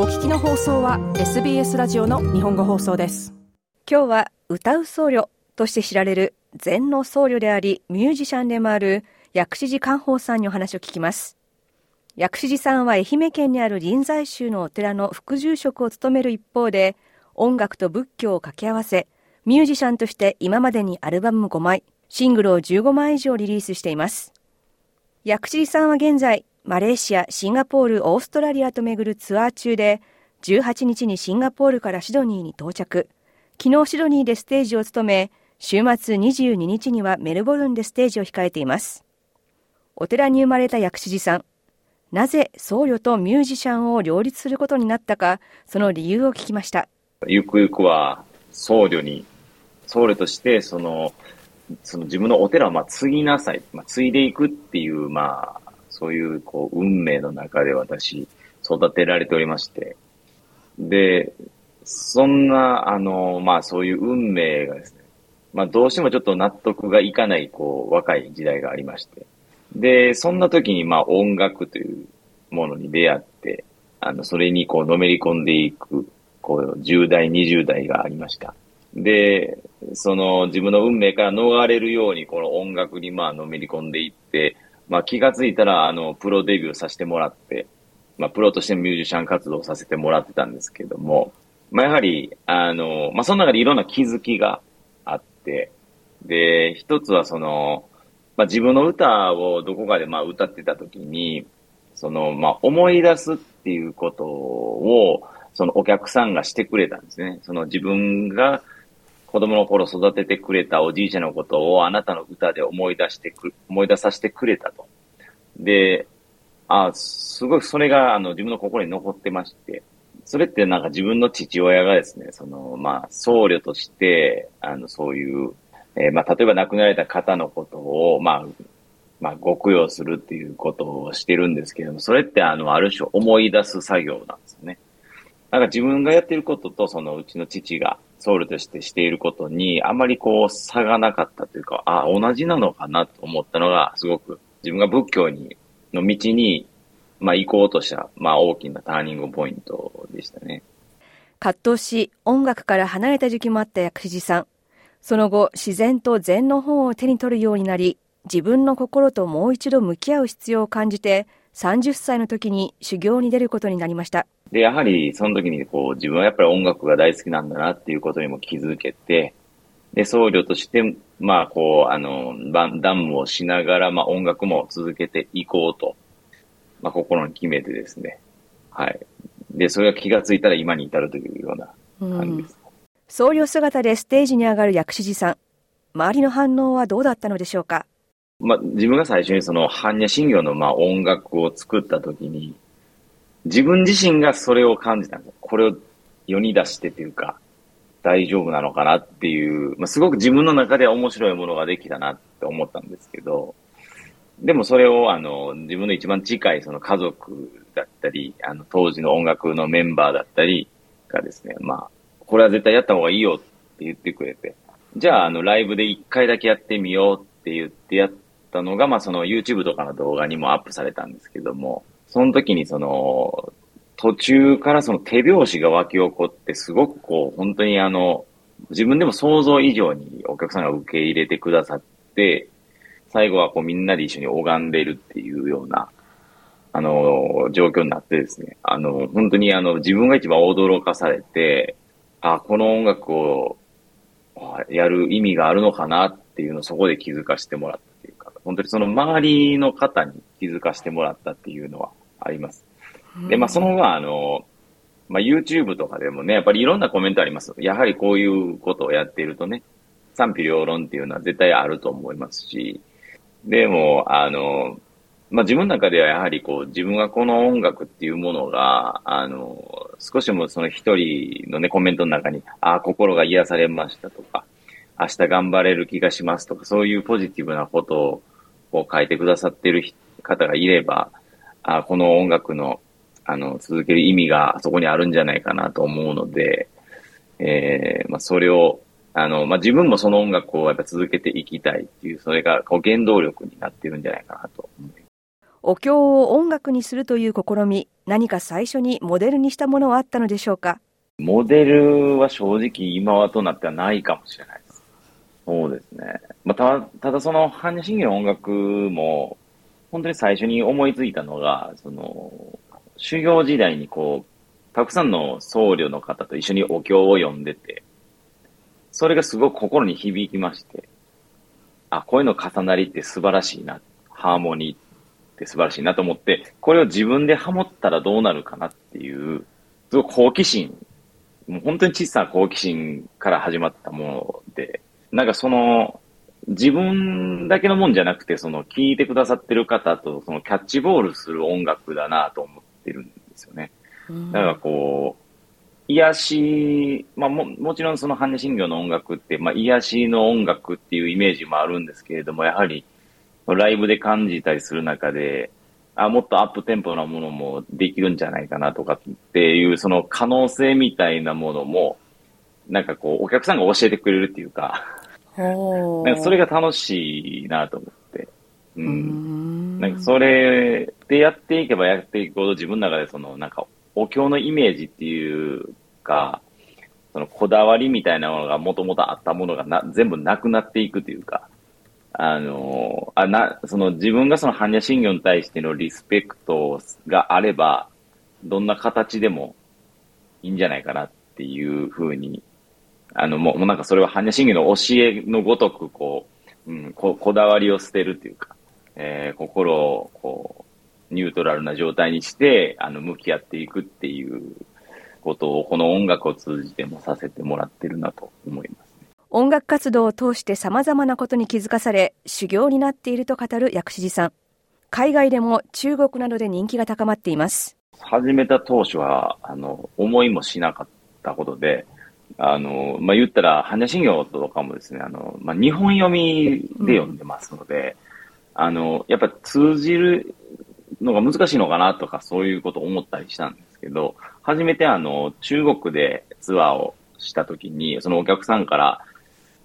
お聞きの放送は SBS ラジオの日本語放送です。今日は歌う僧侶として知られる禅の僧侶でありミュージシャンでもある薬師寺寛宝さんにお話を聞きます。薬師寺さんは愛媛県にある臨済宗のお寺の副住職を務める一方で音楽と仏教を掛け合わせミュージシャンとして今までにアルバム5枚シングルを15枚以上リリースしています。薬師寺さんは現在マレーシア、シンガポール、オーストラリアと巡るツアー中で、18日にシンガポールからシドニーに到着。昨日シドニーでステージを務め、週末22日にはメルボルンでステージを控えています。お寺に生まれた薬師寺さん。なぜ僧侶とミュージシャンを両立することになったか、その理由を聞きました。ゆくゆくは僧侶に、僧侶としてその、その自分のお寺をまあ継ぎなさい、まあ、継いでいくっていう、まあ、そういう、こう、運命の中で私、育てられておりまして。で、そんな、あの、まあそういう運命がですね、まあどうしてもちょっと納得がいかない、こう、若い時代がありまして。で、そんな時に、まあ音楽というものに出会って、あの、それにこう、のめり込んでいく、こう、10代、20代がありました。で、その自分の運命から逃れるように、この音楽にまあのめり込んでいって、まあ気がついたら、あの、プロデビューさせてもらって、まあプロとしてミュージシャン活動させてもらってたんですけども、まあやはり、あの、まあその中でいろんな気づきがあって、で、一つはその、まあ自分の歌をどこかでまあ歌ってた時に、その、まあ思い出すっていうことを、そのお客さんがしてくれたんですね。その自分が子供の頃育ててくれたおじいちゃんのことをあなたの歌で思い出してく、思い出させてくれたと。で、あすごいそれがあの自分の心に残ってまして、それってなんか自分の父親がですね、その、まあ、僧侶として、あの、そういう、えー、まあ、例えば亡くなられた方のことを、まあ、まあ、ご供養するっていうことをしてるんですけれども、それってあの、ある種思い出す作業なんですよね。なんか自分がやってることと、そのうちの父が僧侶としてしていることに、あまりこう差がなかったというか、あ、同じなのかなと思ったのが、すごく自分が仏教に、の道に、まあ行こうとした、まあ大きなターニングポイントでしたね。葛藤し、音楽から離れた時期もあった薬師さん。その後、自然と禅の本を手に取るようになり、自分の心ともう一度向き合う必要を感じて、30歳の時に修行に出ることになりました。で、やはりその時にこう自分はやっぱり音楽が大好きなんだなっていうことにも気づけて、で、僧侶として、まあこう、あの、ダムをしながら、まあ音楽も続けていこうと、まあ心に決めてですね。はい。で、それが気がついたら今に至るというような感じです。僧侶姿でステージに上がる薬師寺さん。周りの反応はどうだったのでしょうか？まあ、自分が最初にその般若心経のまあ音楽を作った時に、自分自身がそれを感じたんですこれを世に出してというか、大丈夫なのかなっていう、まあ、すごく自分の中では面白いものができたなって思ったんですけど、でもそれをあの、自分の一番近いその家族だったり、あの、当時の音楽のメンバーだったりがですね、まあ、これは絶対やった方がいいよって言ってくれて、じゃああの、ライブで一回だけやってみようって言ってやっったのが、まあその YouTube とかの動画にもアップされたんですけども、その時にその、途中からその手拍子が湧き起こって、すごくこう、本当にあの、自分でも想像以上にお客さんが受け入れてくださって、最後はこうみんなで一緒に拝んでるっていうような、あの、状況になってですね、あの、本当にあの、自分が一番驚かされて、あ、この音楽をやる意味があるのかなっていうのをそこで気づかせてもらって、本当にその周りの方に気づかせてもらったっていうのはあります。で、まあ、その後は、あの、まあ、YouTube とかでもね、やっぱりいろんなコメントあります。やはりこういうことをやっているとね、賛否両論っていうのは絶対あると思いますし、でも、あの、まあ、自分の中ではやはりこう、自分がこの音楽っていうものが、あの、少しもその一人のね、コメントの中に、ああ、心が癒されましたとか、明日頑張れる気がしますとか、そういうポジティブなことを書いてくださってる方がいれば、あこの音楽の、あの、続ける意味がそこにあるんじゃないかなと思うので、えー、まあ、それを、あの、まあ、自分もその音楽をやっぱ続けていきたいっていう、それがこう原動力になってるんじゃないかなと思います。お経を音楽にするという試み、何か最初にモデルにしたものはあったのでしょうか？モデルは正直今はとなってはないかもしれない。そうですね。まあ、たただその般若心経の音楽も、本当に最初に思いついたのが、その、修行時代にこう、たくさんの僧侶の方と一緒にお経を読んでて、それがすごく心に響きまして、あ、こういうの重なりって素晴らしいな、ハーモニーって素晴らしいなと思って、これを自分でハモったらどうなるかなっていう、すごく好奇心、もう本当に小さな好奇心から始まったもの、なんかその、自分だけのもんじゃなくて、その聞いてくださってる方とそのキャッチボールする音楽だなと思ってるんですよね。だからこう、癒し、まあも、もちろんその般若心経の音楽って、まあ、癒しの音楽っていうイメージもあるんですけれども、やはり、ライブで感じたりする中で、あ、もっとアップテンポなものもできるんじゃないかなとかっていう、その可能性みたいなものも、なんかこう、お客さんが教えてくれるっていうか、なんかそれが楽しいなと思って。うん。なんかそれでやっていけばやっていくほど自分の中でその、なんかお経のイメージっていうか、そのこだわりみたいなものがもともとあったものがな全部なくなっていくというか、あの、あな、その自分がその般若心経に対してのリスペクトがあれば、どんな形でもいいんじゃないかなっていうふうに、あの、もうもうなんかそれは般若心経の教えのごとく、こう、うん、ここだわりを捨てるっていうか、えー、心を、こう、ニュートラルな状態にして、あの、向き合っていくっていうことを、この音楽を通じてもさせてもらってるなと思います。音楽活動を通して様々なことに気づかされ、修行になっていると語る薬師寺さん。海外でも中国などで人気が高まっています。始めた当初は、あの、思いもしなかったことで、あの、まあ、言ったら、般若心経とかもですね、あの、まあ、日本読みで読んでますので、うん、あの、やっぱ通じるのが難しいのかなとか、そういうことを思ったりしたんですけど、初めてあの、中国でツアーをした時に、そのお客さんから、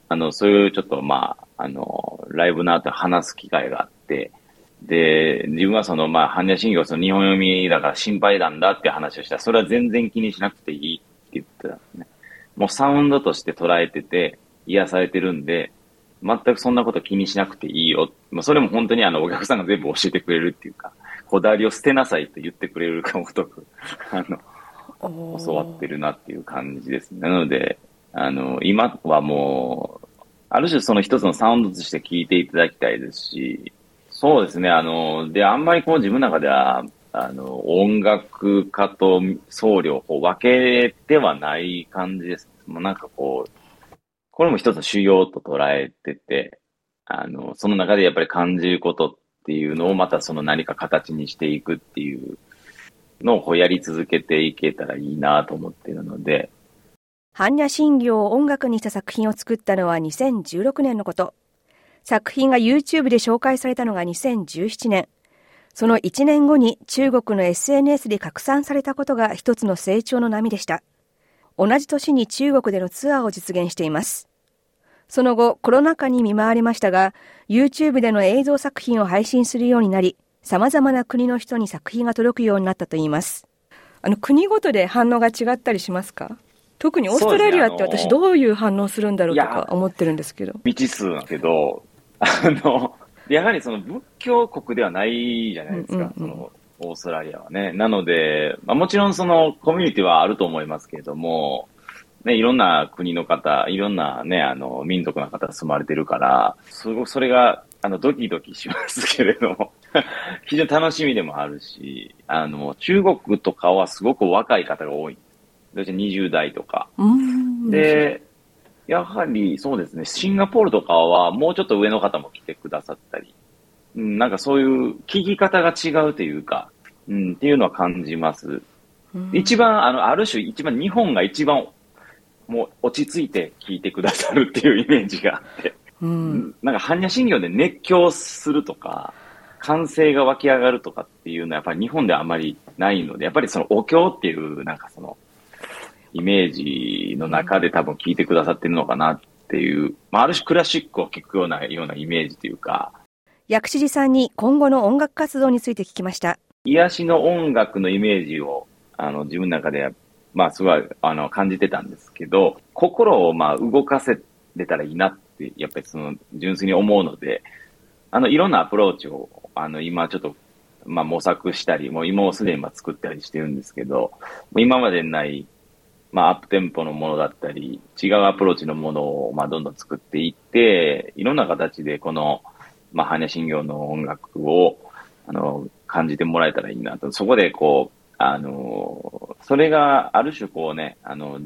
あの、そういうちょっとまあ、あの、ライブの後話す機会があって、で、自分はその、まあ、般若心経、その日本読みだから心配なんだって話をした、それは全然気にしなくていいって言ってたんですね。もうサウンドとして捉えてて、癒されてるんで、全くそんなこと気にしなくていいよ。まあ、それも本当にあの、お客さんが全部教えてくれるっていうか、こだわりを捨てなさいと言ってくれるかもとく、あの、教わってるなっていう感じです。なので、あの、今はもう、ある種その一つのサウンドとして聞いていただきたいですし、そうですね、あの、で、あんまりこう自分の中では、あの、音楽家と僧侶を分けてはない感じです。もうなんかこう、これも一つの修行と捉えてて、あの、その中でやっぱり感じることっていうのをまたその何か形にしていくっていうのをこうやり続けていけたらいいなと思っているので。般若心経を音楽にした作品を作ったのは2016年のこと。作品が YouTube で紹介されたのが2017年。その1年後に中国の SNS で拡散されたことが一つの成長の波でした。同じ年に中国でのツアーを実現しています。その後、コロナ禍に見舞われましたが、YouTube での映像作品を配信するようになり、様々な国の人に作品が届くようになったといいます。あの、国ごとで反応が違ったりしますか？特にオーストラリアって私どういう反応するんだろうとか思ってるんですけど。未知数だけど、あの、やはりその仏教国ではないじゃないですか、うんうんうん、そのオーストラリアはね。なので、まあ、もちろんそのコミュニティはあると思いますけれども、ね、いろんな国の方、いろんなね、あの、民族の方が住まれてるから、すごくそれが、あの、ドキドキしますけれども、非常に楽しみでもあるし、あの、中国とかはすごく若い方が多い。大体20代とか。で、やはりそうですね、シンガポールとかはもうちょっと上の方も来てくださったり、うん、なんかそういう聞き方が違うというか、うん、っていうのは感じます。一番、あの、ある種一番日本が一番もう落ち着いて聞いてくださるっていうイメージがあって、うん、なんか般若心経で熱狂するとか、歓声が湧き上がるとかっていうのはやっぱり日本ではあまりないので、やっぱりそのお経っていうなんかそのイメージの中で多分聞いてくださってるのかなっていう、まあ、ある種クラシックを聞くようなようなイメージというか。薬師寺さんに今後の音楽活動について聞きました。癒しの音楽のイメージを、あの、自分の中で、まあ、すごい、あの、感じてたんですけど、心を、まあ、動かせれたらいいなって、やっぱりその、純粋に思うので、あの、いろんなアプローチを、あの、今ちょっと、まあ、模索したり、もう今もすでにま作ったりしてるんですけど、今までにない、まあ、アップテンポのものだったり、違うアプローチのものを、まあ、どんどん作っていって、いろんな形でこの、まあ、般若心経の音楽を、あの、感じてもらえたらいいなと。そこで、こう、あの、それがある種こうね、あの、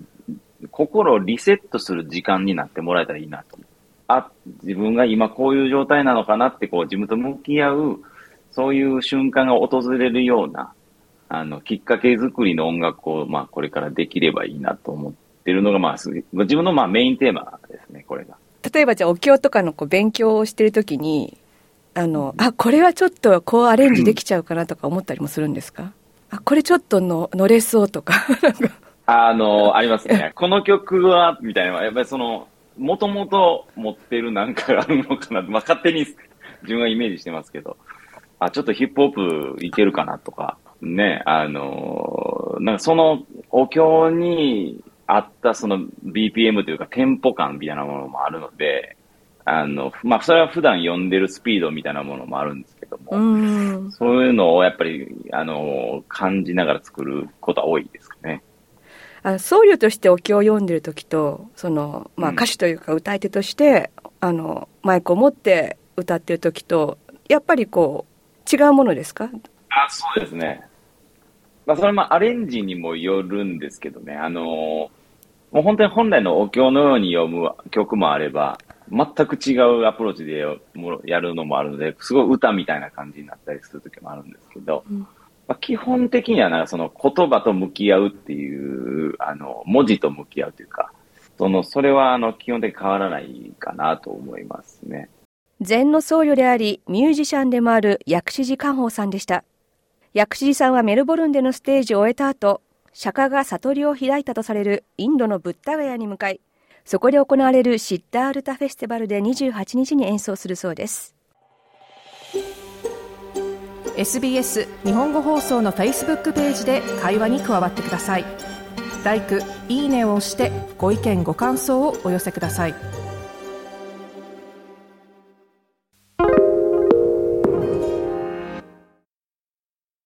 心をリセットする時間になってもらえたらいいなと。あ、自分が今こういう状態なのかなって、こう自分と向き合う、そういう瞬間が訪れるような、あの、きっかけ作りの音楽を、まあ、これからできればいいなと思ってるのが、まあ、自分の、まあ、メインテーマですね、これが。例えば、じゃあ、お経とかのこう勉強をしてるときに、あの、あ、これはちょっとこうアレンジできちゃうかなとか思ったりもするんですか？あ、これちょっとの乗れそうとか。あの、ありますね。この曲は、みたいな、やっぱりその、もともと持ってるなんかがあるのかな。まあ、勝手に自分はイメージしてますけど、あ、ちょっとヒップホップいけるかなとか、ね、あのなんかそのお経にあったその BPM というかテンポ感みたいなものもあるので、あの、まあ、それは普段読んでるスピードみたいなものもあるんですけども、そういうのをやっぱり、あの、感じながら作ることは多いですかね。あ僧侶としてお経を読んでる時と、その、まあ、歌手というか歌い手として、うん、あの、マイクを持って歌ってる時と、やっぱりこう、違うものですか？あ、そうですね。まあ、それもアレンジにもよるんですけどね、あのもう本当に本来のお経のように読む曲もあれば、全く違うアプローチでやるのもあるので、すごい歌みたいな感じになったりする時もあるんですけど、うん、まあ、基本的にはなんかその言葉と向き合うっていう、あの、文字と向き合うというか、その、それはあの、基本的に変わらないかなと思いますね。禅の僧侶であり、ミュージシャンでもある薬師寺寛宝さんでした。薬師寺さんはメルボルンでのステージを終えた後、釈迦が悟りを開いたとされるインドのブッダガヤに向かい、そこで行われるシッダールタフェスティバルで28日に演奏するそうです。SBS 日本語放送の Facebook ページで会話に加わってください「LIKE」「いいね」を押してご意見ご感想をお寄せください。